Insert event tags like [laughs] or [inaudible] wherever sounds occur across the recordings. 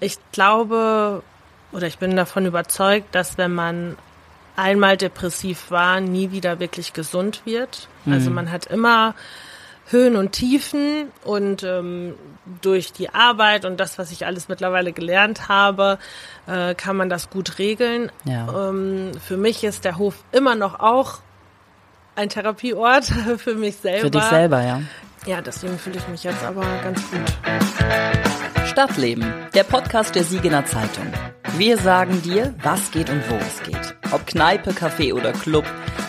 ich glaube oder ich bin davon überzeugt, dass wenn man einmal depressiv war, nie wieder wirklich gesund wird. Also mhm. Also man hat immer Höhen und Tiefen und ähm, durch die Arbeit und das, was ich alles mittlerweile gelernt habe, äh, kann man das gut regeln. Ja. Ähm, für mich ist der Hof immer noch auch ein Therapieort [laughs] für mich selber. Für dich selber, ja. Ja, deswegen fühle ich mich jetzt aber ganz gut. Stadtleben, der Podcast der Siegener Zeitung. Wir sagen dir, was geht und wo es geht. Ob Kneipe, Café oder Club.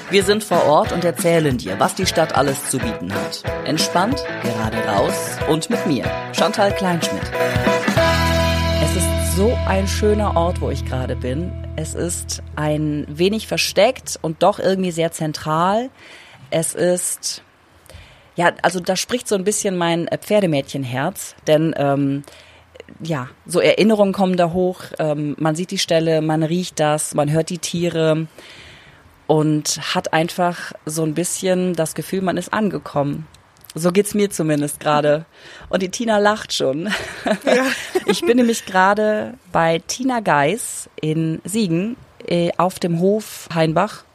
Wir sind vor Ort und erzählen dir, was die Stadt alles zu bieten hat. Entspannt, gerade raus und mit mir, Chantal Kleinschmidt. Es ist so ein schöner Ort, wo ich gerade bin. Es ist ein wenig versteckt und doch irgendwie sehr zentral. Es ist ja, also da spricht so ein bisschen mein Pferdemädchenherz, denn ähm, ja, so Erinnerungen kommen da hoch. Ähm, man sieht die Stelle, man riecht das, man hört die Tiere und hat einfach so ein bisschen das Gefühl, man ist angekommen. So geht's mir zumindest gerade. Und die Tina lacht schon. Ja. [laughs] Ich bin nämlich gerade bei Tina Geis in Siegen äh, auf dem Hof Heinbach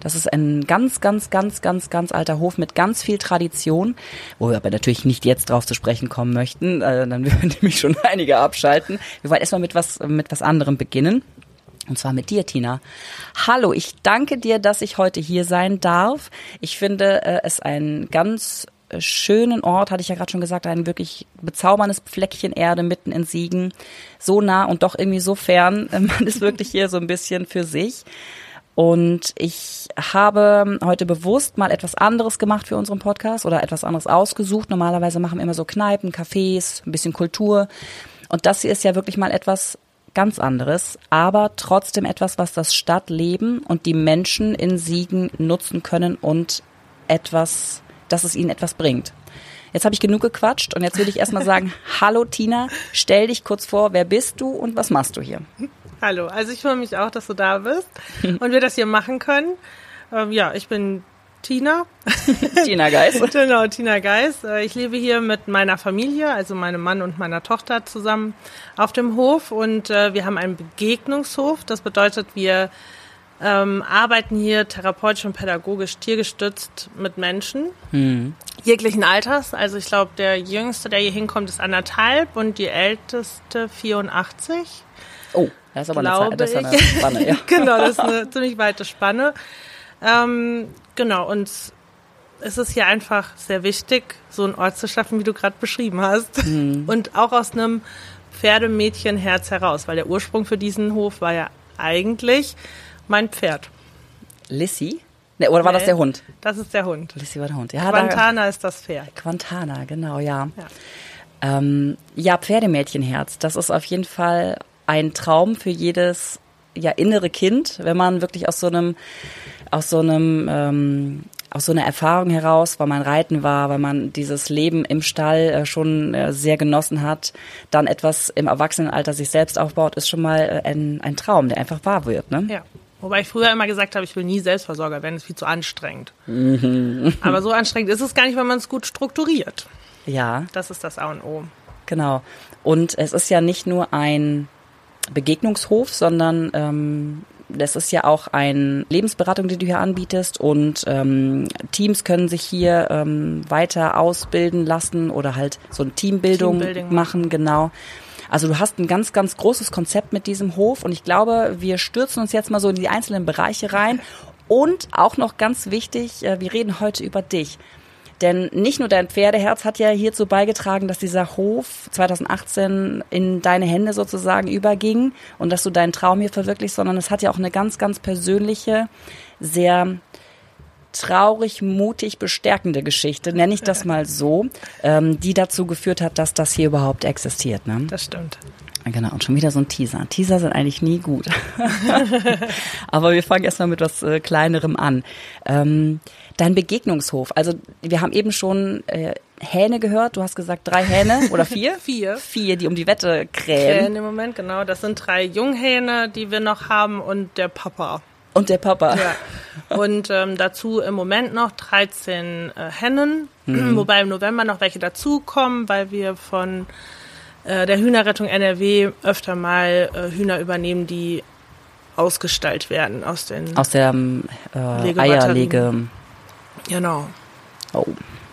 das ist ein ganz, ganz, ganz, ganz, ganz alter Hof mit ganz viel Tradition, wo wir aber natürlich nicht jetzt drauf zu sprechen kommen möchten. Äh, dann [laughs] würden nämlich schon einige abschalten. Wir wollen erstmal mit was, mit was anderem beginnen. Und zwar mit dir, Tina. Hallo, ich danke dir, dass ich heute hier sein darf. Ich finde äh, es ein ganz äh, schönen Ort, hatte ich ja gerade schon gesagt, ein wirklich bezauberndes Fleckchen Erde mitten in Siegen. So nah und doch irgendwie so fern. [laughs] Man ist wirklich hier so ein bisschen für sich. Und ich habe heute bewusst mal etwas anderes gemacht für unseren Podcast oder etwas anderes ausgesucht. Normalerweise machen wir immer so Kneipen, Cafés, ein bisschen Kultur. Und das hier ist ja wirklich mal etwas ganz anderes, aber trotzdem etwas, was das Stadtleben und die Menschen in Siegen nutzen können und etwas, dass es ihnen etwas bringt. Jetzt habe ich genug gequatscht und jetzt würde ich erstmal sagen, [laughs] hallo Tina, stell dich kurz vor, wer bist du und was machst du hier? Hallo, also ich freue mich auch, dass du da bist [laughs] und wir das hier machen können. Ähm, ja, ich bin Tina. [laughs] Tina Geis. [laughs] genau, Tina Geis. Äh, ich lebe hier mit meiner Familie, also meinem Mann und meiner Tochter zusammen auf dem Hof und äh, wir haben einen Begegnungshof. Das bedeutet, wir ähm, arbeiten hier therapeutisch und pädagogisch tiergestützt mit Menschen hm. jeglichen Alters. Also ich glaube, der jüngste, der hier hinkommt, ist anderthalb und die älteste 84. Oh. Das ist aber eine, das ist eine [laughs] Spanne, ja. genau, das ist eine ziemlich weite Spanne. Ähm, genau, und es ist hier einfach sehr wichtig, so einen Ort zu schaffen, wie du gerade beschrieben hast. Mhm. Und auch aus einem Pferdemädchenherz heraus, weil der Ursprung für diesen Hof war ja eigentlich mein Pferd. Lissy? Ne, oder war nee, das der Hund? Das ist der Hund. Lissy war der Hund. Ja, Quantana da, ist das Pferd. Quantana, genau, ja. Ja, ähm, ja Pferdemädchenherz, das ist auf jeden Fall ein Traum für jedes ja innere Kind, wenn man wirklich aus so einem aus so einem ähm, aus so einer Erfahrung heraus, weil man reiten war, weil man dieses Leben im Stall äh, schon äh, sehr genossen hat, dann etwas im Erwachsenenalter sich selbst aufbaut, ist schon mal äh, ein, ein Traum, der einfach wahr wird. Ne? Ja. Wobei ich früher immer gesagt habe, ich will nie Selbstversorger werden, das ist viel zu anstrengend. Mhm. Aber so anstrengend ist es gar nicht, wenn man es gut strukturiert. Ja. Das ist das A und O. Genau. Und es ist ja nicht nur ein Begegnungshof, sondern ähm, das ist ja auch eine Lebensberatung, die du hier anbietest und ähm, Teams können sich hier ähm, weiter ausbilden lassen oder halt so eine Teambildung machen, genau. Also du hast ein ganz, ganz großes Konzept mit diesem Hof und ich glaube, wir stürzen uns jetzt mal so in die einzelnen Bereiche rein und auch noch ganz wichtig, äh, wir reden heute über dich. Denn nicht nur dein Pferdeherz hat ja hierzu beigetragen, dass dieser Hof 2018 in deine Hände sozusagen überging und dass du deinen Traum hier verwirklichst, sondern es hat ja auch eine ganz, ganz persönliche, sehr traurig, mutig, bestärkende Geschichte, nenne ich das mal so, ähm, die dazu geführt hat, dass das hier überhaupt existiert. Ne? Das stimmt. Genau, und schon wieder so ein Teaser. Teaser sind eigentlich nie gut. [laughs] Aber wir fangen erstmal mit was äh, Kleinerem an. Ähm, dein Begegnungshof. Also wir haben eben schon äh, Hähne gehört. Du hast gesagt drei Hähne oder vier? [laughs] vier. Vier, die um die Wette krähen. Krähen im Moment, genau. Das sind drei Junghähne, die wir noch haben und der Papa. Und der Papa. Ja. Und ähm, dazu im Moment noch 13 äh, Hennen, mhm. wobei im November noch welche dazukommen, weil wir von äh, der Hühnerrettung NRW öfter mal äh, Hühner übernehmen, die ausgestallt werden aus den Aus der ähm, äh, Eierlege. Genau. Oh,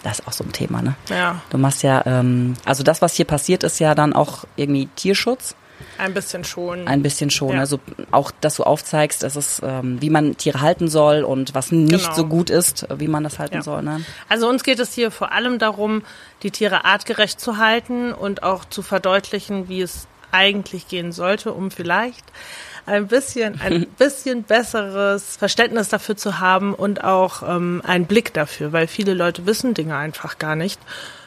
das ist auch so ein Thema, ne? Ja, Du machst ja, ähm, also das, was hier passiert, ist ja dann auch irgendwie Tierschutz. ein bisschen schon. Ein bisschen schon. Ja. Also auch, dass du aufzeigst, dass es, ähm, wie man Tiere halten soll und was nicht Genau. so gut ist, wie man das halten Ja. soll. Ne? Also uns geht es hier vor allem darum, die Tiere artgerecht zu halten und auch zu verdeutlichen, wie es eigentlich gehen sollte, um vielleicht ein bisschen, ein [laughs] bisschen besseres Verständnis dafür zu haben und auch ähm, einen Blick dafür, weil viele Leute wissen Dinge einfach gar nicht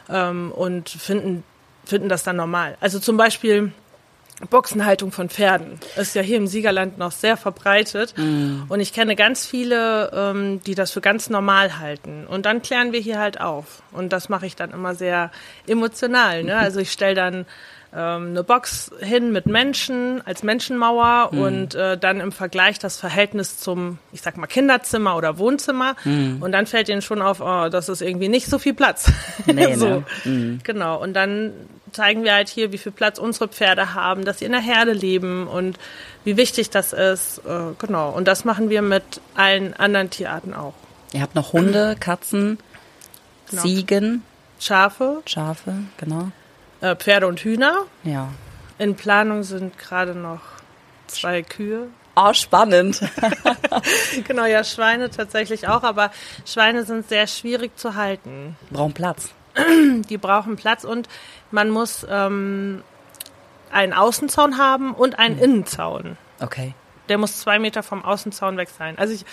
ähm, und finden, finden das dann normal. Also zum Beispiel Boxenhaltung von Pferden ist ja hier im Siegerland noch sehr verbreitet. Und ich kenne ganz viele, ähm, die das für ganz normal halten. Und dann klären wir hier halt auf. Und das mache ich dann immer sehr emotional. Ne? [laughs] Also ich stelle dann ähm, eine Box hin mit Menschen als Menschenmauer und äh, dann im Vergleich das Verhältnis zum, ich sag mal, Kinderzimmer oder Wohnzimmer. Und dann fällt ihnen schon auf, oh, das ist irgendwie nicht so viel Platz. Nee, [laughs] so. ne? Genau. Und dann zeigen wir halt hier, wie viel Platz unsere Pferde haben, dass sie in der Herde leben und wie wichtig das ist. Äh, genau. Und das machen wir mit allen anderen Tierarten auch. Ihr habt noch Hunde, Katzen, Genau. Ziegen, Schafe, Schafe, genau. Äh, Pferde und Hühner. Ja. In Planung sind gerade noch zwei Kühe. Oh, spannend. [laughs] Genau, ja, Schweine tatsächlich auch, aber Schweine sind sehr schwierig zu halten. Brauchen Platz. [clears throat] Die brauchen Platz und man muss ähm, einen Außenzaun haben und einen Innenzaun. Okay. Der muss zwei Meter vom Außenzaun weg sein. Also ich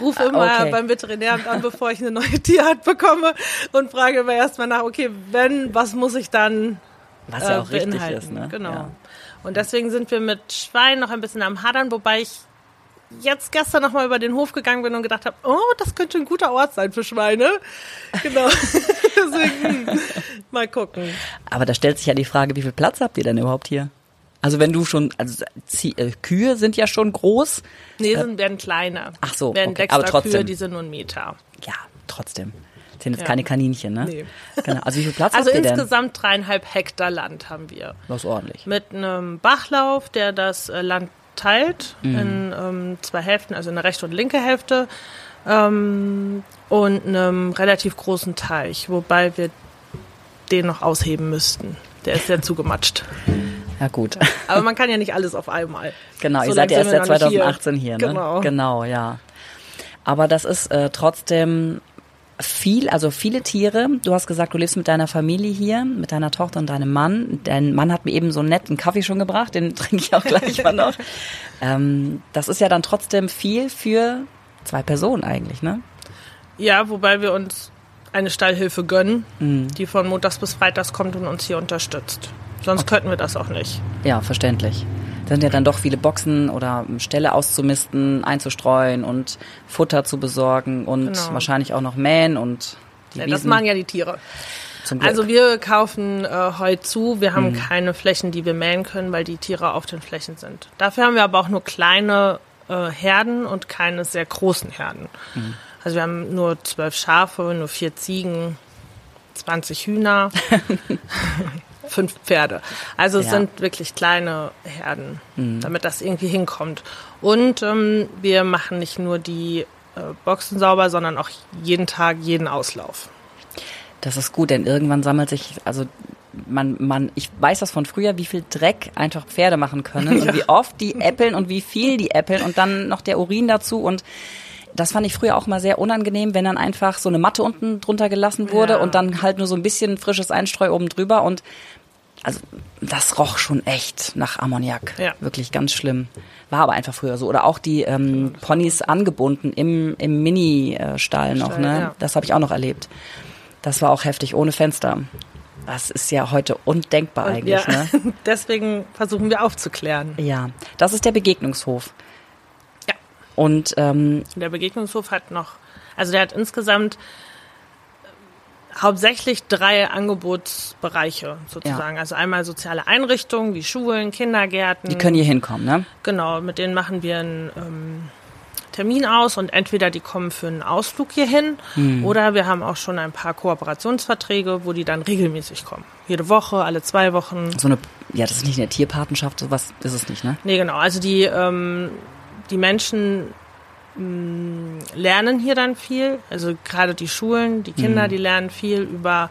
rufe immer Ah, okay. beim Veterinäramt an, bevor ich eine neue [laughs] Tierart bekomme und frage immer erstmal nach, okay, wenn, was muss ich dann Was ja äh, auch richtig beinhalten? ist, ne? Genau. Ja. Und deswegen sind wir mit Schweinen noch ein bisschen am Hadern, wobei ich jetzt gestern noch mal über den Hof gegangen bin und gedacht habe, oh, das könnte ein guter Ort sein für Schweine. Genau. [laughs] deswegen hm, mal gucken. Aber da stellt sich ja die Frage, wie viel Platz habt ihr denn überhaupt hier? Also wenn du schon, also Zie- äh, Kühe sind ja schon groß. Nee, sind, werden kleiner. Ach so, Werden okay, aber trotzdem. die sind nur ein Meter. Ja, trotzdem. Das sind jetzt Ja. keine Kaninchen, ne? Nee. Genau. Also wie viel Platz Also habt ihr denn? insgesamt dreieinhalb Hektar Land haben wir. Das ist ordentlich. Mit einem Bachlauf, der das äh, Land teilt Mhm. in ähm, zwei Hälften, also eine rechte und linke Hälfte. Ähm, und einem relativ großen Teich, wobei wir den noch ausheben müssten. Der ist sehr [laughs] zugematscht. Ja gut. Aber man kann ja nicht alles auf einmal. Genau, So ihr seid ja erst seit noch nicht 2018 hier, ne? Genau. Genau, ja. Aber das ist äh, trotzdem viel, also viele Tiere. Du hast gesagt, du lebst mit deiner Familie hier, mit deiner Tochter und deinem Mann. Dein Mann hat mir eben so einen netten Kaffee schon gebracht, den [laughs] trinke ich auch gleich mal noch. ähm, das ist ja dann trotzdem viel für zwei Personen eigentlich, ne? Ja, wobei wir uns eine Stallhilfe gönnen, Mhm. die von Montags bis Freitags kommt und uns hier unterstützt. Sonst könnten wir das auch nicht. Ja, verständlich. Da sind ja dann doch viele Boxen oder Ställe auszumisten, einzustreuen und Futter zu besorgen und Genau. wahrscheinlich auch noch mähen und die Ja, das machen ja die Tiere. Also wir kaufen äh, Heu zu. Wir Mhm. haben keine Flächen, die wir mähen können, weil die Tiere auf den Flächen sind. Dafür haben wir aber auch nur kleine äh, Herden und keine sehr großen Herden. Mhm. Also wir haben nur zwölf Schafe, nur vier Ziegen, 20 Hühner, [laughs] fünf Pferde. Also es Ja. Mhm. sind wirklich kleine Herden, damit das irgendwie hinkommt. Und ähm, wir machen nicht nur die äh, Boxen sauber, sondern auch jeden Tag jeden Auslauf. Das ist gut, denn irgendwann sammelt sich, also man, man, ich weiß das von früher, wie viel Dreck einfach Pferde machen können [laughs] und wie oft die äppeln und wie viel die äppeln und dann noch der Urin dazu und das fand ich früher auch mal sehr unangenehm, wenn dann einfach so eine Matte unten drunter gelassen wurde Ja. und dann halt nur so ein bisschen frisches Einstreu oben drüber und also das roch schon echt nach Ammoniak. Ja. Wirklich ganz schlimm. War aber einfach früher so. Oder auch die ähm, Ponys angebunden im, im Mini-Stall noch, Stall, ne? ja. Das habe ich auch noch erlebt. Das war auch heftig, ohne Fenster. Das ist ja heute undenkbar Und eigentlich, ja, ne? [laughs] deswegen versuchen wir aufzuklären. Ja. Das ist der Begegnungshof. Ja. Und ähm, Der Begegnungshof hat noch, also der hat insgesamt hauptsächlich drei Angebotsbereiche sozusagen. Also einmal soziale Einrichtungen wie Schulen, Kindergärten. die können hier hinkommen, ne? Genau, mit denen machen wir einen ähm, Termin aus und entweder die kommen für einen Ausflug hierhin mhm. oder wir haben auch schon ein paar Kooperationsverträge, wo die dann regelmäßig kommen. Jede Woche, alle zwei Wochen. So eine, ja, das ist nicht eine Tierpatenschaft, sowas ist es nicht, ne? Nee, genau. Also die, ähm, die Menschen lernen hier dann viel. Also gerade die Schulen, die Kinder, mhm. die lernen viel über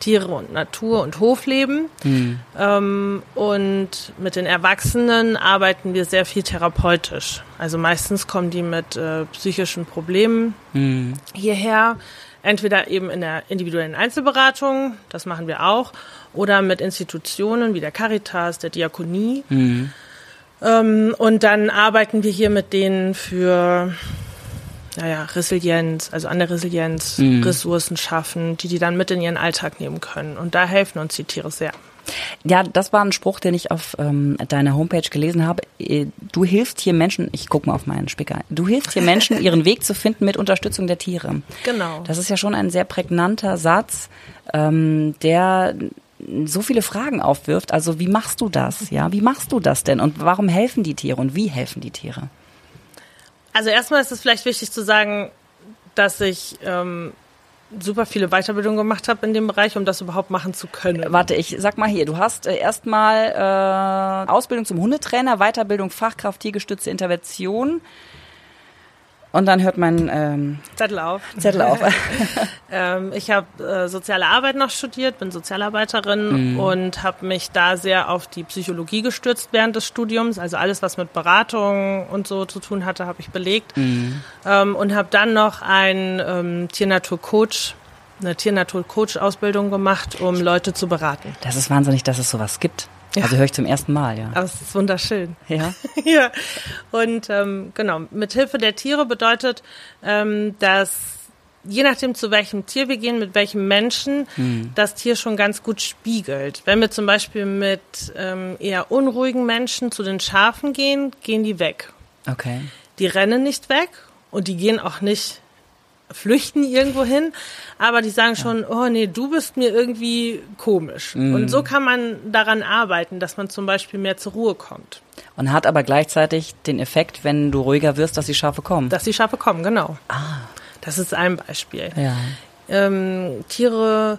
Tiere und Natur und Hofleben. Mhm. Ähm, und mit den Erwachsenen arbeiten wir sehr viel therapeutisch. Also meistens kommen die mit äh, psychischen Problemen mhm. hierher. Entweder eben in der individuellen Einzelberatung, das machen wir auch, oder mit Institutionen wie der Caritas, der Diakonie. Ähm, und dann arbeiten wir hier mit denen für naja, Resilienz, also an der Resilienz, mhm. Ressourcen schaffen, die die dann mit in ihren Alltag nehmen können. Und da helfen uns die Tiere sehr. Ja, das war ein Spruch, den ich auf ähm, deiner Homepage gelesen habe. Äh, du hilfst hier Menschen, ich gucke mal auf meinen Spicker, du hilfst hier Menschen, [laughs] ihren Weg zu finden mit Unterstützung der Tiere. Genau. Das ist ja schon ein sehr prägnanter Satz, ähm, der so viele Fragen aufwirft. Also wie machst du das? Ja, wie machst du das denn? Und warum helfen die Tiere und wie helfen die Tiere? Also erstmal ist es vielleicht wichtig zu sagen, dass ich ähm, super viele Weiterbildungen gemacht habe in dem Bereich, um das überhaupt machen zu können. Warte, ich sag mal hier, du hast äh, erstmal äh, Ausbildung zum Hundetrainer, Weiterbildung Fachkraft tiergestützte Intervention, und dann hört man ähm, Zettel auf. Zettel auf. [laughs] ähm, ich habe äh, soziale Arbeit noch studiert, bin Sozialarbeiterin mhm. und habe mich da sehr auf die Psychologie gestürzt während des Studiums. Also alles, was mit Beratung und so zu tun hatte, habe ich belegt. Mhm. Ähm, und habe dann noch ein ähm, Tier-Natur-Coach eine Tier-Natur-Coach-Ausbildung gemacht, um Leute zu beraten. Das ist wahnsinnig, dass es sowas gibt. Ja. Also höre ich zum ersten Mal, ja. Aber es ist wunderschön. Ja. [laughs] ja. Und ähm, genau, mit Hilfe der Tiere bedeutet, ähm, dass je nachdem zu welchem Tier wir gehen, mit welchem Menschen, mhm. das Tier schon ganz gut spiegelt. Wenn wir zum Beispiel mit ähm, eher unruhigen Menschen zu den Schafen gehen, gehen die weg. Okay. Die rennen nicht weg und die gehen auch nicht flüchten irgendwo hin, aber die sagen schon, oh nee, du bist mir irgendwie komisch. Mhm. Und so kann man daran arbeiten, dass man zum Beispiel mehr zur Ruhe kommt. Und hat aber gleichzeitig den Effekt, wenn du ruhiger wirst, dass die Schafe kommen. Dass die Schafe kommen, genau. Ah. Das ist ein Beispiel. Ja. Ähm, Tiere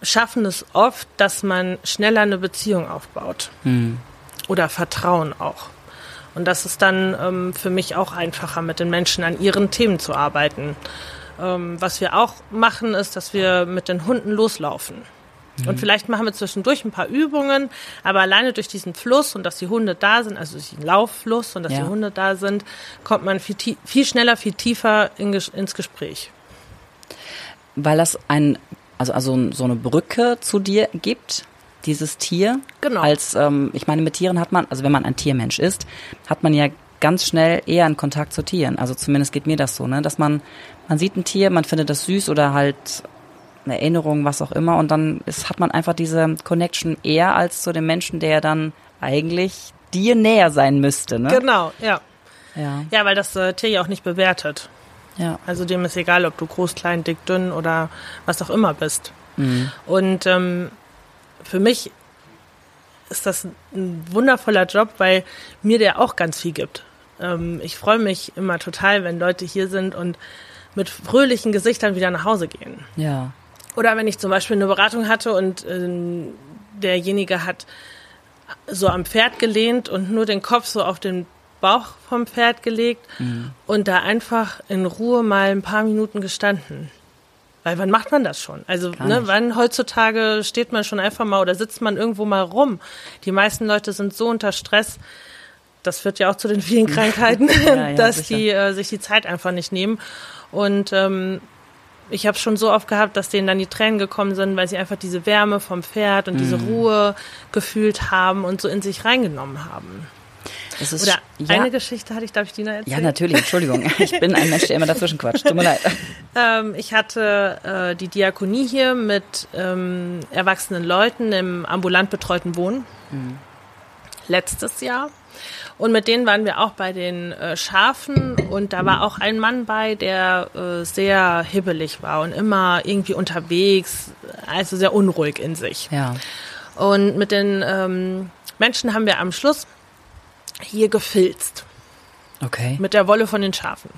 schaffen es oft, dass man schneller eine Beziehung aufbaut. Mhm. Oder Vertrauen auch. Und das ist dann ähm, für mich auch einfacher, mit den Menschen an ihren Themen zu arbeiten. Ähm, was wir auch machen, ist, dass wir mit den Hunden loslaufen. Mhm. Und vielleicht machen wir zwischendurch ein paar Übungen, aber alleine durch diesen Fluss und dass die Hunde da sind, also durch den Lauffluss und dass ja. die Hunde da sind, kommt man viel, viel schneller, viel tiefer in, ins Gespräch. Weil das ein, also, also so eine Brücke zu dir gibt, dieses Tier. Genau. Als, ähm, ich meine, mit Tieren hat man, also wenn man ein Tiermensch ist, hat man ja ganz schnell eher einen Kontakt zu Tieren. Also zumindest geht mir das so, ne? Dass man, man sieht ein Tier, man findet das süß oder halt eine Erinnerung, was auch immer, und dann ist, hat man einfach diese Connection eher als zu dem Menschen, der dann eigentlich dir näher sein müsste, ne? Genau, ja. Ja, ja weil das äh, Tier ja auch nicht bewertet. Ja. Also dem ist egal, ob du groß, klein, dick, dünn oder was auch immer bist. Mhm. Und ähm, für mich ist das ein wundervoller Job, weil mir der auch ganz viel gibt. Ähm, ich freue mich immer total, wenn Leute hier sind und mit fröhlichen Gesichtern wieder nach Hause gehen. Ja. Oder wenn ich zum Beispiel eine Beratung hatte und äh, derjenige hat so am Pferd gelehnt und nur den Kopf so auf den Bauch vom Pferd gelegt mhm. und da einfach in Ruhe mal ein paar Minuten gestanden. Weil wann macht man das schon? Also, ne, wann heutzutage steht man schon einfach mal oder sitzt man irgendwo mal rum? Die meisten Leute sind so unter Stress, das führt ja auch zu den vielen [laughs] Krankheiten, ja, ja, [laughs] dass sicher. die äh, sich die Zeit einfach nicht nehmen. Und ähm, ich habe schon so oft gehabt, dass denen dann die Tränen gekommen sind, weil sie einfach diese Wärme vom Pferd und mhm. diese Ruhe gefühlt haben und so in sich reingenommen haben. Das ist, Oder ja. eine Geschichte hatte ich, darf ich die noch erzählen? Ja, natürlich, Entschuldigung. [laughs] Ich bin ein Mensch, der immer dazwischen quatscht. Tut mir leid. [laughs] Ähm, ich hatte äh, die Diakonie hier mit ähm, erwachsenen Leuten im ambulant betreuten Wohnen. Mhm. Letztes Jahr. Und mit denen waren wir auch bei den äh, Schafen und da war auch ein Mann bei, der äh, sehr hibbelig war und immer irgendwie unterwegs, also sehr unruhig in sich. Ja. Und mit den ähm, Menschen haben wir am Schluss hier gefilzt. Okay. Mit der Wolle von den Schafen.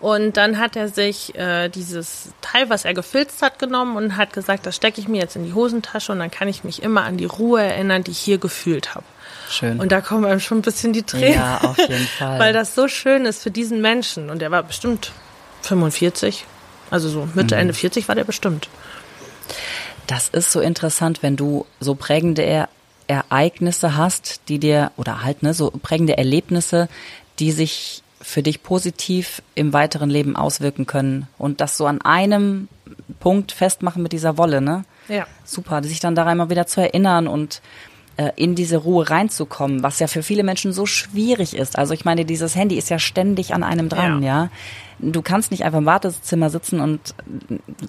Und dann hat er sich äh, dieses Teil, was er gefilzt hat, genommen und hat gesagt, das stecke ich mir jetzt in die Hosentasche und dann kann ich mich immer an die Ruhe erinnern, die ich hier gefühlt habe. Schön. Und da kommen einem schon ein bisschen die Tränen. Ja, auf jeden [laughs] Fall. Weil das so schön ist für diesen Menschen. Und er war bestimmt 45. Also so Mitte, Mhm. Ende 40 war der bestimmt. Das ist so interessant, wenn du so prägende Ereignisse hast, die dir, oder halt, ne, so prägende Erlebnisse, die sich für dich positiv im weiteren Leben auswirken können und das so an einem Punkt festmachen mit dieser Wolle, ne? Ja. Super, sich dann daran mal wieder zu erinnern und äh, in diese Ruhe reinzukommen, was ja für viele Menschen so schwierig ist. Also ich meine, dieses Handy ist ja ständig an einem dran, ja. Ja. Du kannst nicht einfach im Wartezimmer sitzen und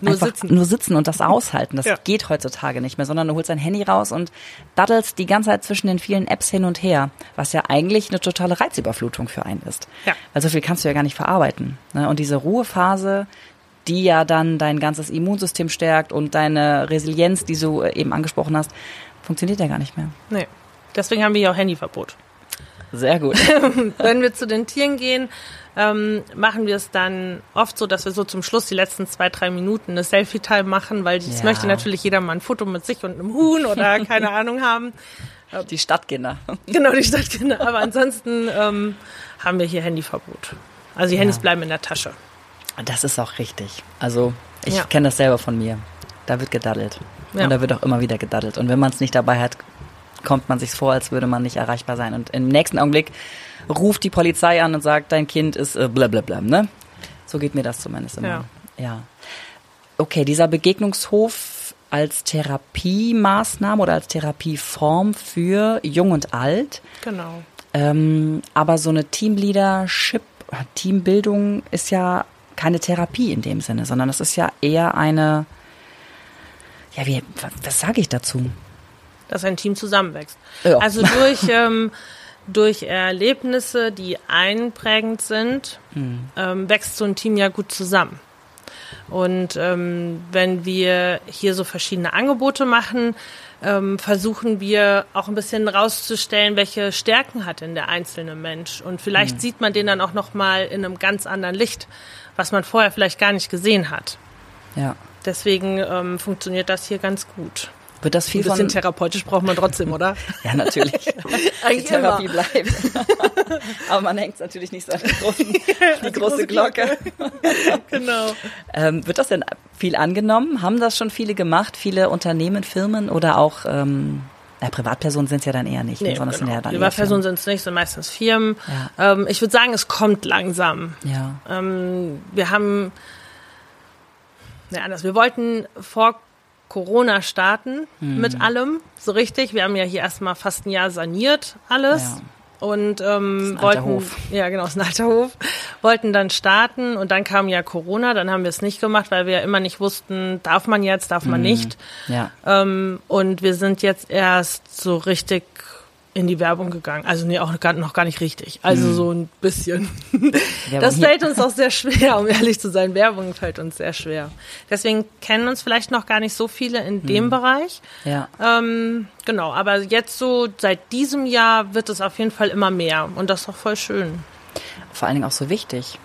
Nur sitzen. nur sitzen und das aushalten. Das Ja. geht heutzutage nicht mehr, sondern du holst dein Handy raus und daddelst die ganze Zeit zwischen den vielen Apps hin und her, was ja eigentlich eine totale Reizüberflutung für einen ist. Ja. Weil so viel kannst du ja gar nicht verarbeiten. Ne? Und diese Ruhephase, die ja dann dein ganzes Immunsystem stärkt und deine Resilienz, die du äh, eben angesprochen hast, funktioniert ja gar nicht mehr. Nee. Deswegen haben wir ja auch Handyverbot. Sehr gut. [laughs] Wenn wir zu den Tieren gehen, ähm, machen wir es dann oft so, dass wir so zum Schluss die letzten zwei, drei Minuten eine Selfie-Time machen, weil es Ja. möchte natürlich jeder mal ein Foto mit sich und einem Huhn oder [laughs] keine Ahnung haben. Die Stadtkinder. Genau, die Stadtkinder. Aber ansonsten ähm, haben wir hier Handyverbot. Also die Handys Ja. bleiben in der Tasche. Das ist auch richtig. Also ich Ja. kenne das selber von mir. Da wird gedaddelt. Ja. Und da wird auch immer wieder gedaddelt. Und wenn man es nicht dabei hat, kommt man sich vor, als würde man nicht erreichbar sein. Und im nächsten Augenblick ruft die Polizei an und sagt, dein Kind ist äh, blablabla, ne? So geht mir das zumindest immer. Ja. ja. Okay, dieser Begegnungshof als Therapiemaßnahme oder als Therapieform für Jung und Alt. Genau. Ähm, aber so eine Teamleadership, Teambildung ist ja keine Therapie in dem Sinne, sondern es ist ja eher eine, ja, wie, was, was sage ich dazu? dass ein Team zusammenwächst. Ja. Also durch, [laughs] ähm, durch Erlebnisse, die einprägend sind, Mhm. ähm, wächst so ein Team ja gut zusammen. Und ähm, wenn wir hier so verschiedene Angebote machen, ähm, versuchen wir auch ein bisschen rauszustellen, welche Stärken hat denn der einzelne Mensch. Und vielleicht sieht man den dann auch noch mal in einem ganz anderen Licht, was man vorher vielleicht gar nicht gesehen hat. Ja. Deswegen ähm, funktioniert das hier ganz gut. Wird das Ein viel bisschen von, therapeutisch braucht man trotzdem, oder? [laughs] ja, natürlich. [laughs] die Eigentlich Therapie immer. bleibt. [laughs] aber man hängt natürlich nicht so an die, großen, die große Glocke. Genau. Ähm, wird das denn viel angenommen? Haben das schon viele gemacht? Viele Unternehmen, Firmen oder auch, ähm, na, Privatpersonen sind es ja dann eher nicht, Nee, sondern es sind genau. ja dann Privatpersonen sind es nicht, sind meistens Firmen. Ja. Ähm, ich würde sagen, es kommt langsam. Ja. Ähm, wir haben, ne, anders. Wir wollten vor Corona starten Mhm. mit allem, so richtig. Wir haben ja hier erstmal fast ein Jahr saniert alles. Ja. Und ähm, wollten, Hof. ja genau, ist ein alter Hof, wollten dann starten und dann kam ja Corona, dann haben wir es nicht gemacht, weil wir ja immer nicht wussten, darf man jetzt, darf Mhm. man nicht. Ja. Ähm, und wir sind jetzt erst so richtig in die Werbung gegangen. Also nee, auch gar, noch gar nicht richtig. Also so ein bisschen. Das fällt uns auch sehr schwer, um ehrlich zu sein. Werbung fällt uns sehr schwer. Deswegen kennen uns vielleicht noch gar nicht so viele in dem Bereich. Ja. Ähm, genau, aber jetzt so seit diesem Jahr wird es auf jeden Fall immer mehr. Und das ist auch voll schön. vor allen Dingen auch so wichtig.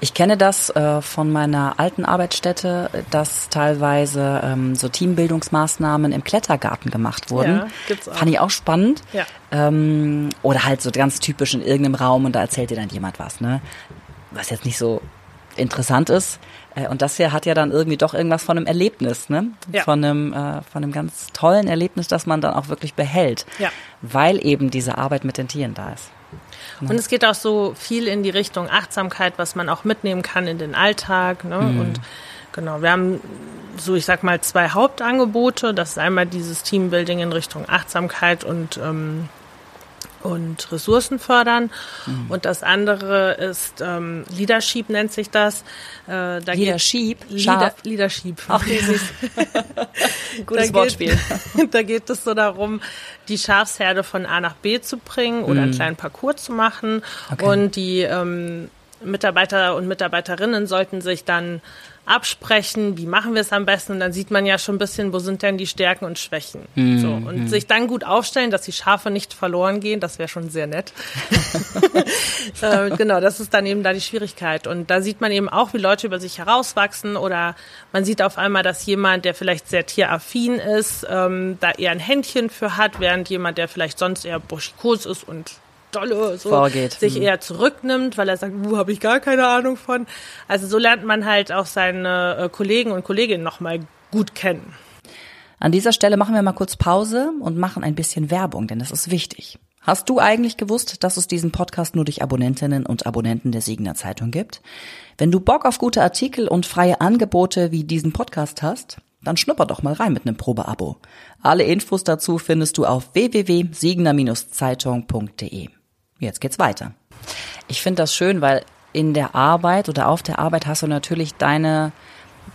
Ich kenne das äh, von meiner alten Arbeitsstätte, dass teilweise ähm, so Teambildungsmaßnahmen im Klettergarten gemacht wurden. Ja, gibt's auch. Fand ich auch spannend. Ja. Ähm, oder halt so ganz typisch in irgendeinem Raum und da erzählt dir dann jemand was, ne? Was jetzt nicht so interessant ist. Äh, Und das hier hat ja dann irgendwie doch irgendwas von einem Erlebnis, ne? Ja. Von einem, äh, von einem ganz tollen Erlebnis, das man dann auch wirklich behält. Ja. Weil eben diese Arbeit mit den Tieren da ist. Und es geht auch so viel in die Richtung Achtsamkeit, was man auch mitnehmen kann in den Alltag. Ne? Und genau, wir haben so, ich sag mal, zwei Hauptangebote. Das ist einmal dieses Teambuilding in Richtung Achtsamkeit und ähm, und Ressourcen fördern. Und das andere ist ähm, Leadership nennt sich das. Äh, da Leadership? Leader? Leadership. Ach, wie süß. [laughs] Gutes Da Wortspiel. Geht, [laughs] da geht es so darum, die Schafsherde von A nach B zu bringen oder einen kleinen Parcours zu machen Okay. und die ähm, Mitarbeiter und Mitarbeiterinnen sollten sich dann absprechen, wie machen wir es am besten. Und dann sieht man ja schon ein bisschen, wo sind denn die Stärken und Schwächen. Mhm. So, und mhm. sich dann gut aufstellen, dass die Schafe nicht verloren gehen, das wäre schon sehr nett. [laughs] äh, genau, das ist dann eben da die Schwierigkeit. Und da sieht man eben auch, wie Leute über sich herauswachsen oder man sieht auf einmal, dass jemand, der vielleicht sehr tieraffin ist, ähm, da eher ein Händchen für hat, während jemand, der vielleicht sonst eher buschikos ist und dolle so Vorgeht. sich mhm. eher zurücknimmt, weil er sagt, wo habe ich gar keine Ahnung von. Also so lernt man halt auch seine äh, Kollegen und Kolleginnen nochmal gut kennen. An dieser Stelle machen wir mal kurz Pause und machen ein bisschen Werbung, denn das ist wichtig. Hast du eigentlich gewusst, dass es diesen Podcast nur durch Abonnentinnen und Abonnenten der Siegener Zeitung gibt? Wenn du Bock auf gute Artikel und freie Angebote wie diesen Podcast hast, dann schnupper doch mal rein mit einem Probeabo. Alle Infos dazu findest du auf www.siegener-zeitung.de. Jetzt geht's weiter. Ich finde das schön, weil in der Arbeit oder auf der Arbeit hast du natürlich deine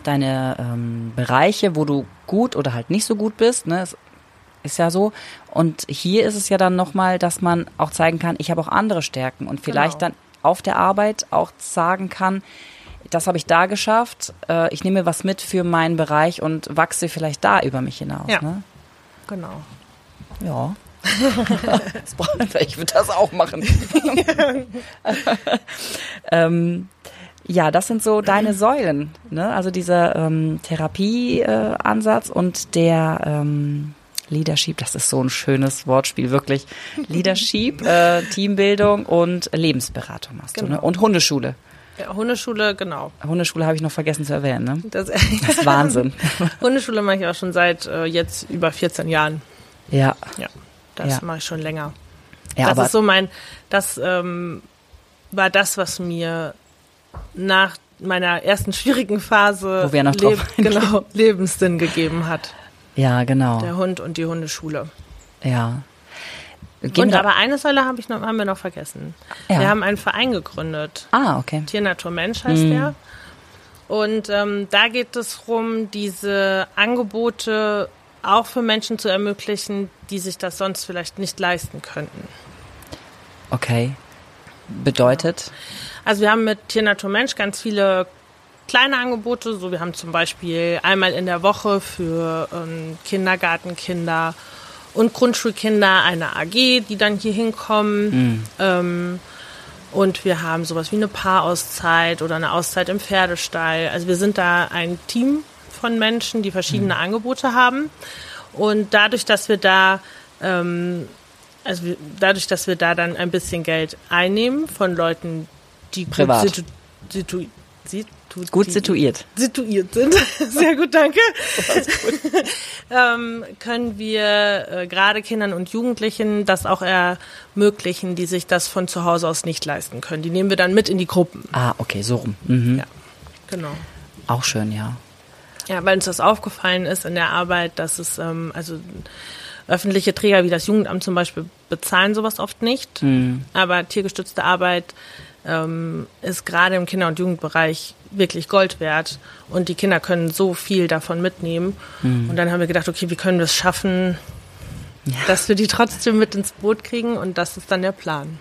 deine ähm, Bereiche, wo du gut oder halt nicht so gut bist. Ne? Ist ja so. Und hier ist es ja dann nochmal, dass man auch zeigen kann, ich habe auch andere Stärken und vielleicht genau. dann auf der Arbeit auch sagen kann, das habe ich da geschafft, äh, ich nehme was mit für meinen Bereich und wachse vielleicht da über mich hinaus. Ja. Ne? Genau. Ja. [laughs] ich würde das auch machen. [laughs] ähm, ja, das sind so deine Säulen. Ne? Also dieser ähm, Therapieansatz äh, und der ähm, Leadership, das ist so ein schönes Wortspiel, wirklich. Leadership, [laughs] äh, Teambildung und Lebensberatung machst genau. du. Ne? Genau. Und Hundeschule. Ja, Hundeschule, genau. Hundeschule habe ich noch vergessen zu erwähnen. Ne? Das, das ist Wahnsinn. Hundeschule mache ich auch schon seit äh, jetzt über 14 Jahren. Ja. Ja. Das ja. mache ich schon länger. Ja, das ist so mein, das ähm, war das, was mir nach meiner ersten schwierigen Phase Wo wir noch Leb genau, [laughs] Lebenssinn gegeben hat. Ja, genau. Der Hund und die Hundeschule. Ja. Gehen und aber eine Säule hab ich noch, haben wir noch vergessen. Ja. Wir haben einen Verein gegründet. Ah, okay. Tiernatur Mensch heißt mhm. der. Und ähm, da geht es darum, diese Angebote auch für Menschen zu ermöglichen, die sich das sonst vielleicht nicht leisten könnten. Okay. Bedeutet? Also wir haben mit Tier Natur Mensch ganz viele kleine Angebote. So, wir haben zum Beispiel einmal in der Woche für ähm, Kindergartenkinder und Grundschulkinder eine AG, die dann hier hinkommen. Mhm. Ähm, und wir haben sowas wie eine Paarauszeit oder eine Auszeit im Pferdestall. Also wir sind da ein Team von Menschen, die verschiedene mhm. Angebote haben. Und dadurch, dass wir da ähm, also wir, dadurch, dass wir da dann ein bisschen Geld einnehmen von Leuten, die Privat. gut, situ, situ, situ, gut situiert. Situiert sind. [laughs] Sehr gut, danke. Gut. [laughs] ähm, können wir äh, gerade Kindern und Jugendlichen das auch ermöglichen, die sich das von zu Hause aus nicht leisten können. Die nehmen wir dann mit in die Gruppen. Ah, okay, so rum. Mhm. Ja, genau. Auch schön, ja. Ja, weil uns das aufgefallen ist in der Arbeit, dass es, ähm, also öffentliche Träger wie das Jugendamt zum Beispiel bezahlen sowas oft nicht. Mhm. Aber tiergestützte Arbeit ähm, ist gerade im Kinder- und Jugendbereich wirklich Gold wert. Und die Kinder können so viel davon mitnehmen. Mhm. Und dann haben wir gedacht, okay, wie können wir es schaffen, ja. dass wir die trotzdem mit ins Boot kriegen? Und das ist dann der Plan.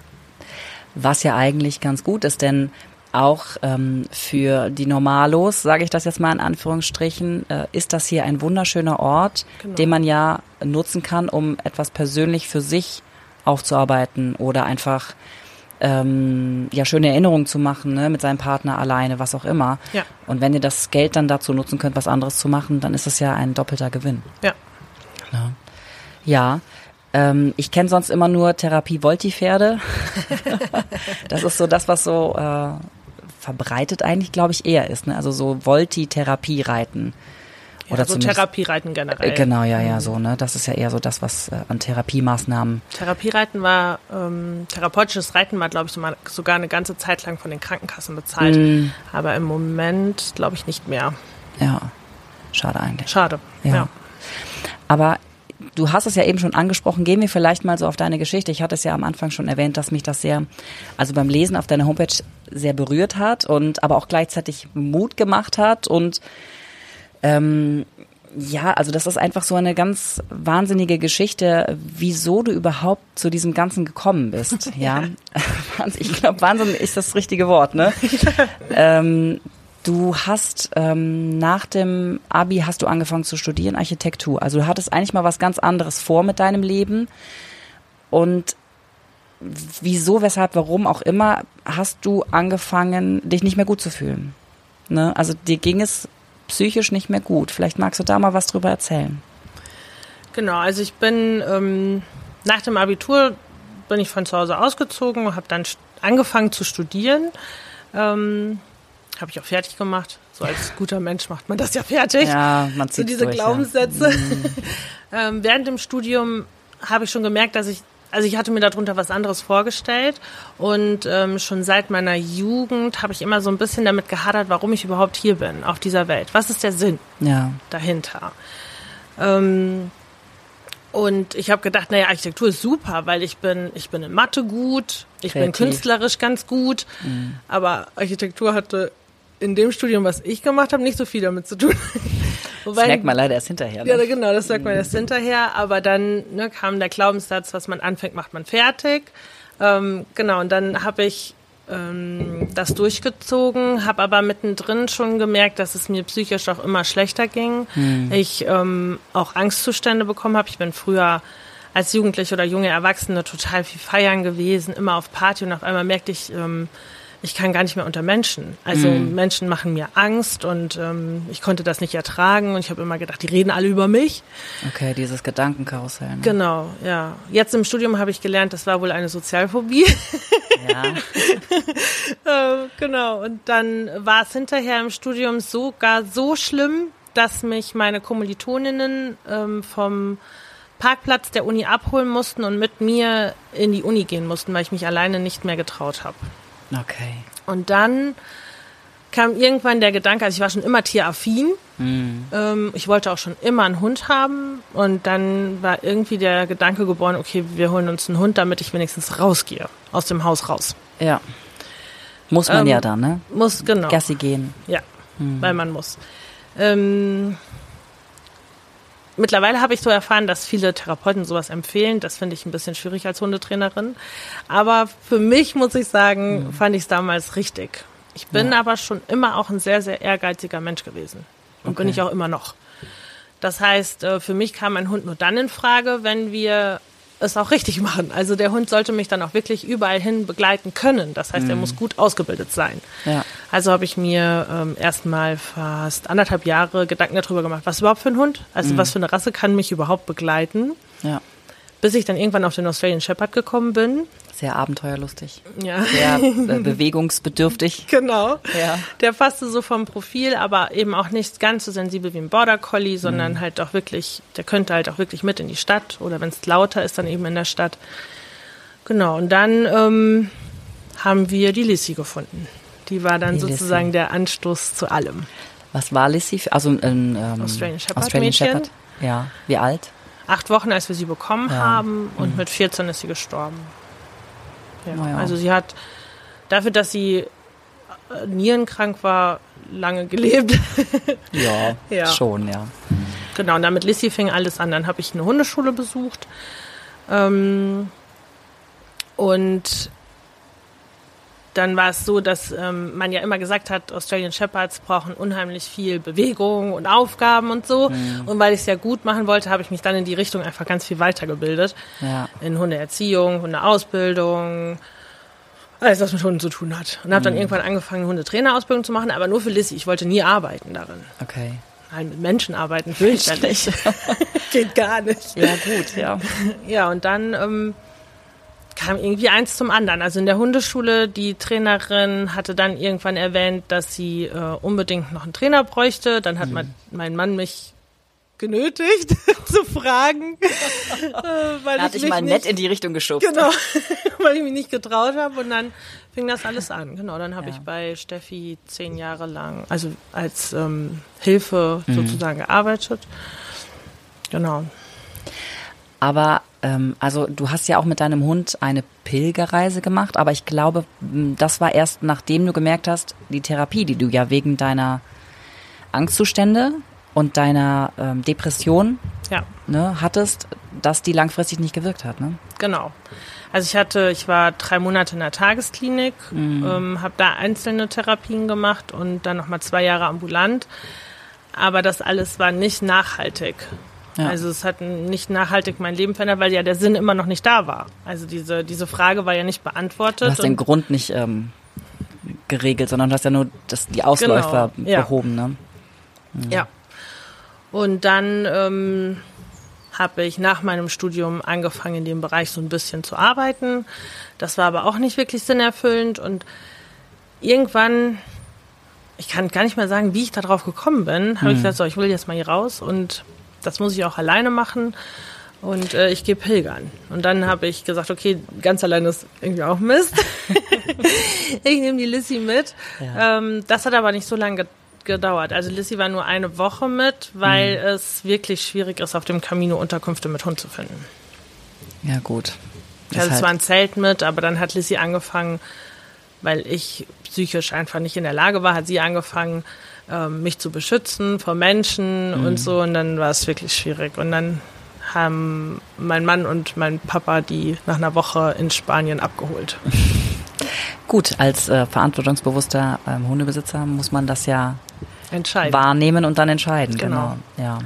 Was ja eigentlich ganz gut ist, denn auch ähm, für die Normalos, sage ich das jetzt mal in Anführungsstrichen, äh, ist das hier ein wunderschöner Ort, genau. den man ja nutzen kann, um etwas persönlich für sich aufzuarbeiten oder einfach ähm, ja schöne Erinnerungen zu machen, ne, mit seinem Partner alleine, was auch immer. Ja. Und wenn ihr das Geld dann dazu nutzen könnt, was anderes zu machen, dann ist es ja ein doppelter Gewinn. Ja. Ja. ja. Ähm, ich kenne sonst immer nur Therapie Volti-Pferde. [laughs] das ist so das, was so äh, verbreitet eigentlich, glaube ich, eher ist. Ne? Also so Volti-Therapie reiten. Oder ja, so Therapiereiten generell. Äh, genau, ja, ja, so, ne? Das ist ja eher so das, was äh, an Therapiemaßnahmen. Therapiereiten war, ähm, therapeutisches Reiten war, glaube ich, sogar eine ganze Zeit lang von den Krankenkassen bezahlt. Mm. Aber im Moment, glaube ich, nicht mehr. Ja. Schade eigentlich. Schade. Ja. ja. Aber du hast es ja eben schon angesprochen. Gehen wir vielleicht mal so auf deine Geschichte. Ich hatte es ja am Anfang schon erwähnt, dass mich das sehr, also beim Lesen auf deiner Homepage sehr berührt hat und aber auch gleichzeitig Mut gemacht hat und ähm, Ja, also das ist einfach so eine ganz wahnsinnige Geschichte, wieso du überhaupt zu diesem Ganzen gekommen bist. [laughs] Ja, [laughs] ich glaube, Wahnsinn ist das richtige Wort, ne? [laughs] ähm, du hast ähm, nach dem Abi hast du angefangen zu studieren Architektur. Also du hattest eigentlich mal was ganz anderes vor mit deinem Leben und wieso, weshalb, warum auch immer, hast du angefangen, dich nicht mehr gut zu fühlen. Ne? Also dir ging es psychisch nicht mehr gut. Vielleicht magst du da mal was drüber erzählen. Genau, also ich bin ähm, nach dem Abitur bin ich von zu Hause ausgezogen habe dann angefangen zu studieren. Ähm, habe ich auch fertig gemacht. So als guter Mensch macht man das ja fertig. Ja, man zieht so diese durch, Glaubenssätze. Ja. Mhm. [laughs] ähm, während dem Studium habe ich schon gemerkt, dass ich also ich hatte mir darunter was anderes vorgestellt und ähm, schon seit meiner Jugend habe ich immer so ein bisschen damit gehadert, warum ich überhaupt hier bin auf dieser Welt. Was ist der Sinn ja. dahinter? Ähm, und ich habe gedacht, naja, Architektur ist super, weil ich bin, ich bin in Mathe gut, ich Kreativ. bin künstlerisch ganz gut, mhm. aber Architektur hatte in dem Studium, was ich gemacht habe, nicht so viel damit zu tun. [laughs] Wobei, das merkt man leider erst hinterher. Ne? Ja, genau, das merkt man erst hinterher. Aber dann ne, kam der Glaubenssatz, was man anfängt, macht man fertig. Ähm, genau, und dann habe ich ähm, das durchgezogen, habe aber mittendrin schon gemerkt, dass es mir psychisch auch immer schlechter ging. Hm. Ich ähm, auch Angstzustände bekommen habe. Ich bin früher als Jugendliche oder junge Erwachsene total viel feiern gewesen, immer auf Party und auf einmal merkte ich, ähm, ich kann gar nicht mehr unter Menschen. Also mm. Menschen machen mir Angst und ähm, ich konnte das nicht ertragen und ich habe immer gedacht, die reden alle über mich. Okay, dieses Gedankenkarussell. Ne? Genau, ja. Jetzt im Studium habe ich gelernt, das war wohl eine Sozialphobie. Ja. [laughs] äh, genau. Und dann war es hinterher im Studium sogar so schlimm, dass mich meine Kommilitoninnen ähm, vom Parkplatz der Uni abholen mussten und mit mir in die Uni gehen mussten, weil ich mich alleine nicht mehr getraut habe. Okay. Und dann kam irgendwann der Gedanke, also ich war schon immer tieraffin. Mhm. Ähm, ich wollte auch schon immer einen Hund haben. Und dann war irgendwie der Gedanke geboren, okay, wir holen uns einen Hund, damit ich wenigstens rausgehe, aus dem Haus raus. Ja. Muss man ähm, ja dann, ne? Muss, genau. Gassi gehen. Ja, mhm. weil man muss. Ähm, Mittlerweile habe ich so erfahren, dass viele Therapeuten sowas empfehlen. Das finde ich ein bisschen schwierig als Hundetrainerin. Aber für mich, muss ich sagen, mhm. fand ich es damals richtig. Ich bin ja. aber schon immer auch ein sehr, sehr ehrgeiziger Mensch gewesen. Und okay. bin ich auch immer noch. Das heißt, äh, für mich kam ein Hund nur dann in Frage, wenn wir es auch richtig machen. Also der Hund sollte mich dann auch wirklich überall hin begleiten können. Das heißt, mhm. er muss gut ausgebildet sein. Ja. Also habe ich mir ähm, erstmal fast anderthalb Jahre Gedanken darüber gemacht, was überhaupt für ein Hund, also mhm. was für eine Rasse kann mich überhaupt begleiten. Ja. Bis ich dann irgendwann auf den Australian Shepherd gekommen bin sehr abenteuerlustig. Ja. Sehr äh, [laughs] bewegungsbedürftig. Genau. Ja. Der passte so vom Profil, aber eben auch nicht ganz so sensibel wie ein Border Collie, sondern mhm. halt auch wirklich, der könnte halt auch wirklich mit in die Stadt oder wenn es lauter ist, dann eben in der Stadt. Genau. Und dann ähm, haben wir die Lissy gefunden. Die war dann die sozusagen Lissy. der Anstoß zu allem. Was war Lissy? Also ein ähm, Australian Shepherd Australian. Shepherd. Ja. Wie alt? Acht Wochen, als wir sie bekommen ja. haben und mhm. mit 14 ist sie gestorben. Ja. Naja. Also sie hat dafür, dass sie äh, nierenkrank war, lange gelebt. [laughs] ja, [laughs] ja, schon, ja. Genau, und damit Lissy fing alles an. Dann habe ich eine Hundeschule besucht. Ähm, und dann war es so, dass ähm, man ja immer gesagt hat, Australian Shepherds brauchen unheimlich viel Bewegung und Aufgaben und so. Mhm. Und weil ich es ja gut machen wollte, habe ich mich dann in die Richtung einfach ganz viel weitergebildet. Ja. In Hundeerziehung, Hundeausbildung, alles, was mit Hunden zu tun hat. Und habe dann mhm. irgendwann angefangen, Hundetrainerausbildung zu machen, aber nur für Lissy. Ich wollte nie arbeiten darin. Okay. Nein, mit Menschen arbeiten will ich ja nicht. [laughs] Geht gar nicht. Ja, gut, ja. [laughs] Ja, und dann... Ähm, kam irgendwie eins zum anderen. Also in der Hundeschule, die Trainerin hatte dann irgendwann erwähnt, dass sie äh, unbedingt noch einen Trainer bräuchte. Dann hat mhm. mein, mein Mann mich genötigt [laughs] zu fragen. äh, weil da hatte ich, ich mal nicht, nett in die Richtung geschubst. Genau, [laughs] weil ich mich nicht getraut habe und dann fing das alles an. Genau, dann habe ja. ich bei Steffi zehn Jahre lang, also als ähm, Hilfe mhm. sozusagen gearbeitet. Genau. Aber ähm, also du hast ja auch mit deinem Hund eine Pilgerreise gemacht, aber ich glaube, das war erst nachdem du gemerkt hast, die Therapie, die du ja wegen deiner Angstzustände und deiner ähm, Depression Ja, ne, hattest, dass die langfristig nicht gewirkt hat. Ne? genau. Also ich hatte, ich war drei Monate in der Tagesklinik, ähm, habe da einzelne Therapien gemacht und dann nochmal zwei Jahre ambulant. Aber das alles war nicht nachhaltig. Ja. Also es hat nicht nachhaltig mein Leben verändert, weil ja der Sinn immer noch nicht da war. Also diese, diese Frage war ja nicht beantwortet. Du hast den und- Grund nicht ähm, geregelt, sondern du hast ja nur das, die Ausläufer Genau, ja. behoben. Ne? Ja. Und dann ähm, habe ich nach meinem Studium angefangen, in dem Bereich so ein bisschen zu arbeiten. Das war aber auch nicht wirklich sinnerfüllend. Und irgendwann, ich kann gar nicht mehr sagen, wie ich da drauf gekommen bin, habe ich gesagt, so, ich will jetzt mal hier raus und das muss ich auch alleine machen. Und äh, ich gehe pilgern. Und dann habe ich gesagt, okay, ganz alleine ist irgendwie auch Mist. [laughs] ich nehme die Lissy mit. Ja. Ähm, das hat aber nicht so lange ge gedauert. Also Lissy war nur eine Woche mit, weil es wirklich schwierig ist, auf dem Camino Unterkünfte mit Hund zu finden. Ja, gut. Ich hatte halt- zwar ein Zelt mit, aber dann hat Lissy angefangen, weil ich psychisch einfach nicht in der Lage war, hat sie angefangen, ähm, mich zu beschützen vor Menschen Mhm. und so. Und dann war es wirklich schwierig. Und dann haben mein Mann und mein Papa die nach einer Woche in Spanien abgeholt. [laughs] Gut, als äh, verantwortungsbewusster ähm, Hundebesitzer muss man das ja wahrnehmen und dann entscheiden. Genau. Genau. Ja,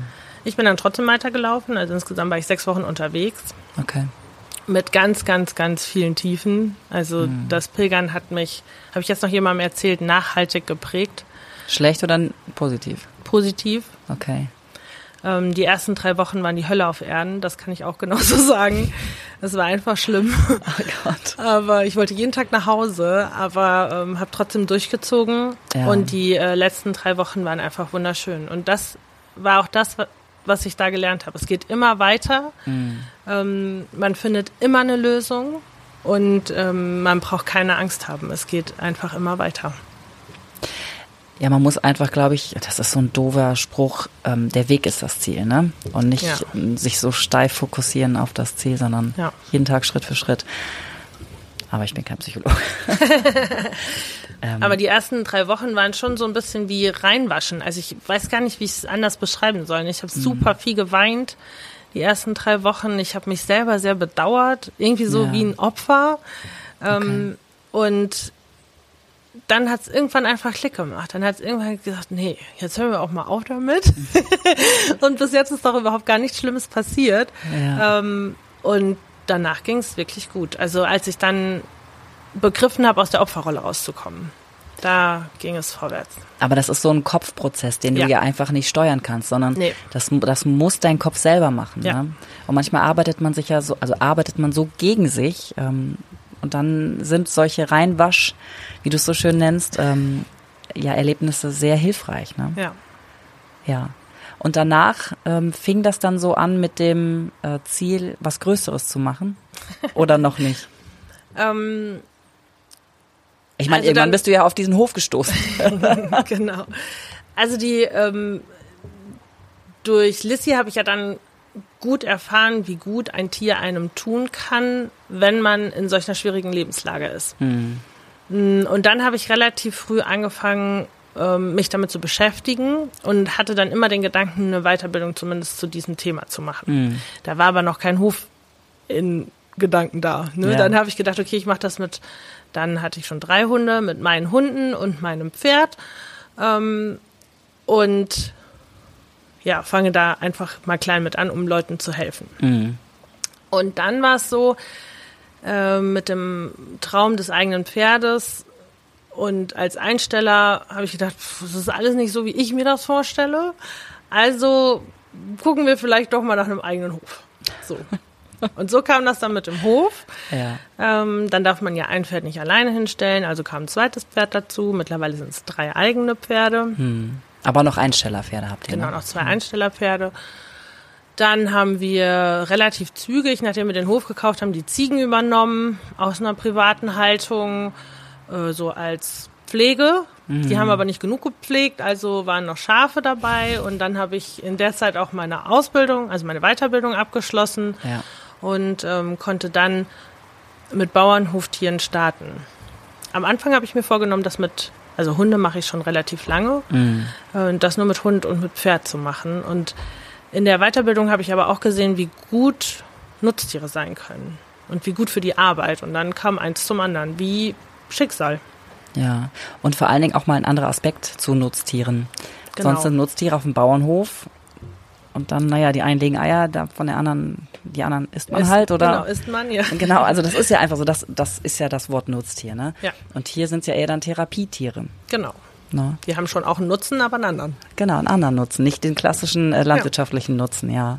Ich bin dann trotzdem weitergelaufen. Also insgesamt war ich sechs Wochen unterwegs. okay. mit ganz, ganz, ganz vielen Tiefen. Also Mhm. das Pilgern hat mich, habe ich jetzt noch jemandem erzählt, nachhaltig geprägt, Schlecht oder positiv? positiv. Okay. Ähm, die ersten drei Wochen waren die Hölle auf Erden, das kann ich auch [laughs] genauso sagen. Es war einfach schlimm. Oh Gott. [laughs] Aber ich wollte jeden Tag nach Hause, aber ähm, habe trotzdem durchgezogen. Ja. Und die äh, letzten drei Wochen waren einfach wunderschön. Und das war auch das, wa- was ich da gelernt habe. Es geht immer weiter. Mhm. Ähm, man findet immer eine Lösung und ähm, man braucht keine Angst haben. Es geht einfach immer weiter. Ja, man muss einfach, glaube ich, das ist so ein doofer Spruch, ähm, der Weg ist das Ziel, ne? Und nicht Ja. ähm, sich so steif fokussieren auf das Ziel, sondern Ja. jeden Tag Schritt für Schritt. Aber ich bin kein Psychologe. [laughs] Ähm. Aber die ersten drei Wochen waren schon so ein bisschen wie reinwaschen. Also ich weiß gar nicht, wie ich es anders beschreiben soll. Ich habe Mhm. super viel geweint die ersten drei Wochen. Ich habe mich selber sehr bedauert, irgendwie so Ja. wie ein Opfer. Ähm, Und dann hat es irgendwann einfach Klick gemacht. Dann hat es irgendwann gesagt, nee, jetzt hören wir auch mal auf damit. [laughs] und bis jetzt ist doch überhaupt gar nichts Schlimmes passiert. Ja. Ähm, und danach ging es wirklich gut. Also als ich dann begriffen habe, aus der Opferrolle rauszukommen, da ging es vorwärts. Aber das ist so ein Kopfprozess, den Ja. du ja einfach nicht steuern kannst, sondern Nee. das, das muss dein Kopf selber machen. Ja. Ne? Und manchmal arbeitet man sich ja so, also arbeitet man so gegen sich ähm, und dann sind solche Reinwasch, wie du es so schön nennst, ähm, ja Erlebnisse sehr hilfreich. Ne? Ja. Ja. Und danach ähm, fing das dann so an mit dem äh, Ziel, was Größeres zu machen? Oder noch nicht? [laughs] Ähm, Ich meine, Also irgendwann dann- bist du ja auf diesen Hof gestoßen. [laughs] genau. Also die ähm, durch Lissy habe ich ja dann gut erfahren, wie gut ein Tier einem tun kann, wenn man in solch einer schwierigen Lebenslage ist. Mm, Und dann habe ich relativ früh angefangen, ähm, mich damit zu beschäftigen und hatte dann immer den Gedanken, eine Weiterbildung zumindest zu diesem Thema zu machen. Da war aber noch kein Hof in Gedanken da. Ne? Ja. Dann habe ich gedacht, okay, ich mache das mit, dann hatte ich schon drei Hunde mit meinen Hunden und meinem Pferd. Ähm, und ja, fange da einfach mal klein mit an, um Leuten zu helfen. Und dann war es so, äh, mit dem Traum des eigenen Pferdes und als Einsteller habe ich gedacht, pff, das ist alles nicht so, wie ich mir das vorstelle. Also gucken wir vielleicht doch mal nach einem eigenen Hof. So. [laughs] Und so kam das dann mit dem Hof. ja. Ähm, dann darf man ja ein Pferd nicht alleine hinstellen, also kam ein zweites Pferd dazu. Mittlerweile sind es drei eigene Pferde. Aber noch Einstellerpferde habt ihr. Genau, ne? noch zwei Einstellerpferde. Dann haben wir relativ zügig, nachdem wir den Hof gekauft haben, die Ziegen übernommen aus einer privaten Haltung, äh, so als Pflege. Die haben aber nicht genug gepflegt, also waren noch Schafe dabei. Und dann habe ich in der Zeit auch meine Ausbildung, also meine Weiterbildung abgeschlossen Ja. und ähm, konnte dann mit Bauernhoftieren starten. Am Anfang habe ich mir vorgenommen, das mit Also Hunde mache ich schon relativ lange. Mhm. Und das nur mit Hund und mit Pferd zu machen. Und in der Weiterbildung habe ich aber auch gesehen, wie gut Nutztiere sein können und wie gut für die Arbeit. Und dann kam eins zum anderen, wie Schicksal. Ja, und vor allen Dingen auch mal ein anderer Aspekt zu Nutztieren. Genau. Sonst sind Nutztiere auf dem Bauernhof und dann, naja, die einen legen Eier, da von der anderen, die anderen isst man ist, halt, oder? Genau, isst man, ja. Genau, also das ist ja einfach so, das, das ist ja das Wort Nutztier, ne? Ja. Und hier sind es ja eher dann Therapietiere. Genau. Ne? Die haben schon auch einen Nutzen, aber einen anderen. Genau, einen anderen Nutzen, nicht den klassischen äh, landwirtschaftlichen ja. Nutzen, ja.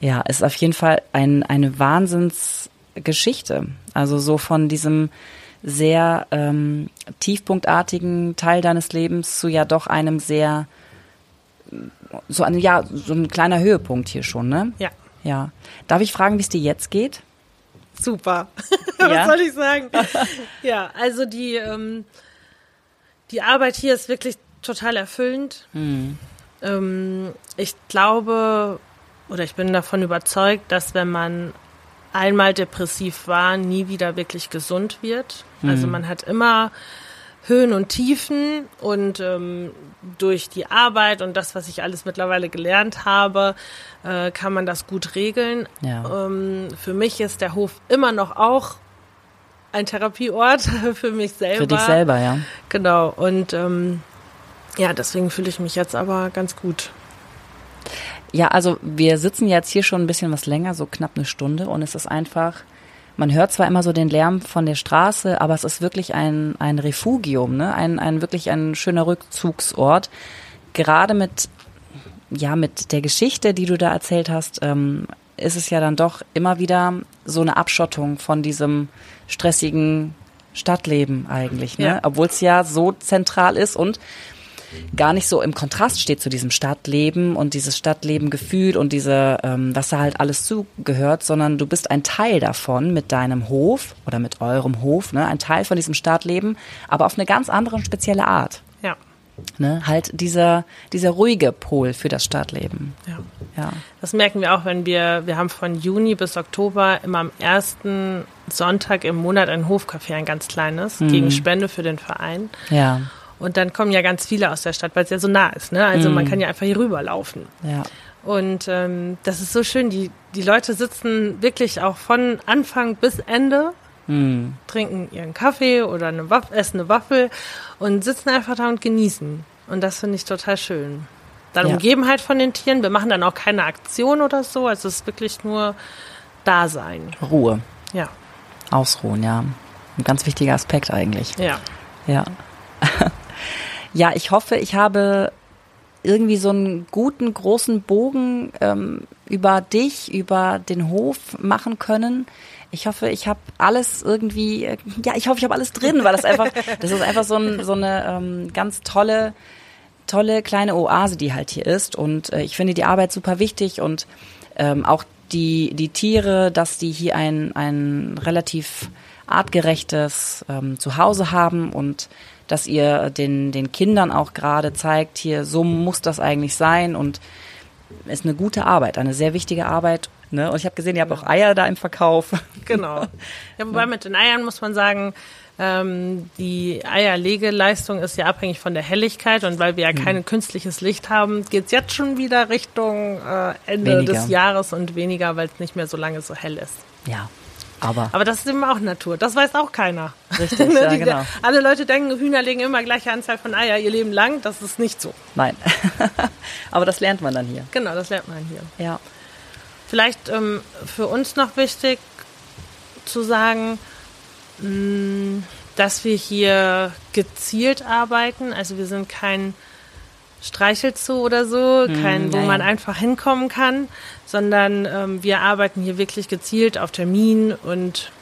Ja, ist auf jeden Fall ein, eine Wahnsinnsgeschichte. Also so von diesem sehr ähm, tiefpunktartigen Teil deines Lebens zu ja doch einem sehr so ein ja so ein kleiner Höhepunkt hier schon, ne? Ja. Ja. Darf ich fragen, wie es dir jetzt geht? Super. [laughs] Was soll ich sagen? ja, also die ähm, die Arbeit hier ist wirklich total erfüllend. Mhm. Ähm, ich glaube oder ich bin davon überzeugt, dass wenn man einmal depressiv war, nie wieder wirklich gesund wird. Mhm. Also man hat immer Höhen und Tiefen und ähm, durch die Arbeit und das, was ich alles mittlerweile gelernt habe, äh, kann man das gut regeln. Ja. Ähm, für mich ist der Hof immer noch auch ein Therapieort [laughs] für mich selber. Für dich selber, ja. Genau. Und ähm, ja, deswegen fühle ich mich jetzt aber ganz gut. Ja, also wir sitzen jetzt hier schon ein bisschen was länger, so knapp eine Stunde und es ist einfach, man hört zwar immer so den Lärm von der Straße, aber es ist wirklich ein, ein Refugium, ne? ein, ein wirklich ein schöner Rückzugsort. Gerade mit, ja, mit der Geschichte, die du da erzählt hast, ähm, ist es ja dann doch immer wieder so eine Abschottung von diesem stressigen Stadtleben eigentlich, ne? Ja. Obwohl es ja so zentral ist und gar nicht so im Kontrast steht zu diesem Stadtleben und dieses Stadtlebengefühl und diese, ähm, was da halt alles zugehört, sondern du bist ein Teil davon mit deinem Hof oder mit eurem Hof, ne, ein Teil von diesem Stadtleben, aber auf eine ganz andere und spezielle Art. Ja. Ne, halt dieser, dieser ruhige Pol für das Stadtleben. Ja. ja. Das merken wir auch, wenn wir, wir haben von Juni bis Oktober immer am ersten Sonntag im Monat ein Hofcafé, ein ganz kleines, mhm. gegen Spende für den Verein. Ja. Und dann kommen ja ganz viele aus der Stadt, weil es ja so nah ist. Ne? Also mm. man kann ja einfach hier rüberlaufen. Ja. Und ähm, das ist so schön. Die, die Leute sitzen wirklich auch von Anfang bis Ende, mm. trinken ihren Kaffee oder eine Waff essen eine Waffel und sitzen einfach da und genießen. Und das finde ich total schön. Dann ja. umgeben halt von den Tieren. Wir machen dann auch keine Aktion oder so. Also es ist wirklich nur Dasein. Ruhe. Ja. Ausruhen, ja. Ein ganz wichtiger Aspekt eigentlich. Ja. Ja. Ja, ich hoffe, ich habe irgendwie so einen guten, großen Bogen ähm, über dich, über den Hof machen können. Ich hoffe, ich habe alles irgendwie, äh, ja, ich hoffe, ich habe alles drin, weil das einfach, [laughs] das ist einfach so, ein, so eine ähm, ganz tolle, tolle kleine Oase, die halt hier ist. Und äh, ich finde die Arbeit super wichtig und ähm, auch die, die Tiere, dass die hier ein, ein relativ artgerechtes ähm, Zuhause haben und dass ihr den, den Kindern auch gerade zeigt, hier, so muss das eigentlich sein und ist eine gute Arbeit, eine sehr wichtige Arbeit. Ne? Und ich habe gesehen, ihr habt auch Eier da im Verkauf. [laughs] Genau. Ja, wobei mit den Eiern muss man sagen, ähm, die Eierlegeleistung ist ja abhängig von der Helligkeit und weil wir ja hm. kein künstliches Licht haben, geht's jetzt schon wieder Richtung äh, Ende weniger. des Jahres und weniger, weil es nicht mehr so lange so hell ist. Ja, aber, aber das ist eben auch Natur. Das weiß auch keiner. Richtig, [laughs] ne, ja, genau. Alle Leute denken, Hühner legen immer gleiche Anzahl von Eier ihr Leben lang. Das ist nicht so. Nein. [laughs] aber das lernt man dann hier. Genau, das lernt man hier. Ja. Vielleicht ähm, für uns noch wichtig zu sagen, mh, mm, dass wir hier gezielt arbeiten. Also wir sind kein Streichelzoo oder so, hm, kein, wo man einfach hinkommen kann, sondern ähm, wir arbeiten hier wirklich gezielt auf Termin und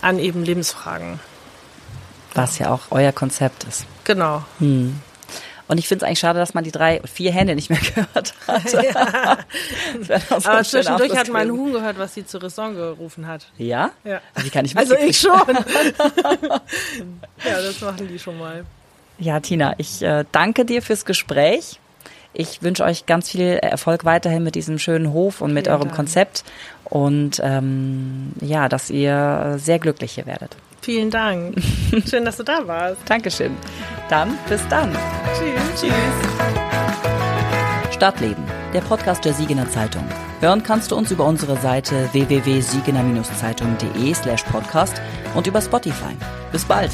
an eben Lebensfragen. Was ja auch euer Konzept ist. Genau. Hm. Und ich finde es eigentlich schade, dass man die drei, vier Hände nicht mehr [laughs] gehört hat. Ja. [laughs] Aber zwischendurch hat mein Huhn gehört, was sie zur Raison gerufen hat. Ja? Ja. Wie kann ich Also ich schon. [laughs] ja, das machen die schon mal. Ja, Tina, ich äh, danke dir fürs Gespräch. Ich wünsche euch ganz viel Erfolg weiterhin mit diesem schönen Hof und mit Vielen eurem Dank. Konzept und ähm, ja, dass ihr sehr glücklich hier werdet. Vielen Dank. [laughs] Schön, dass du da warst. Dankeschön. Dann bis dann. Tschüss. Tschüss. Stadtleben, der Podcast der Siegener Zeitung. Hören kannst du uns über unsere Seite www.siegener-zeitung.de slash podcast und über Spotify. Bis bald.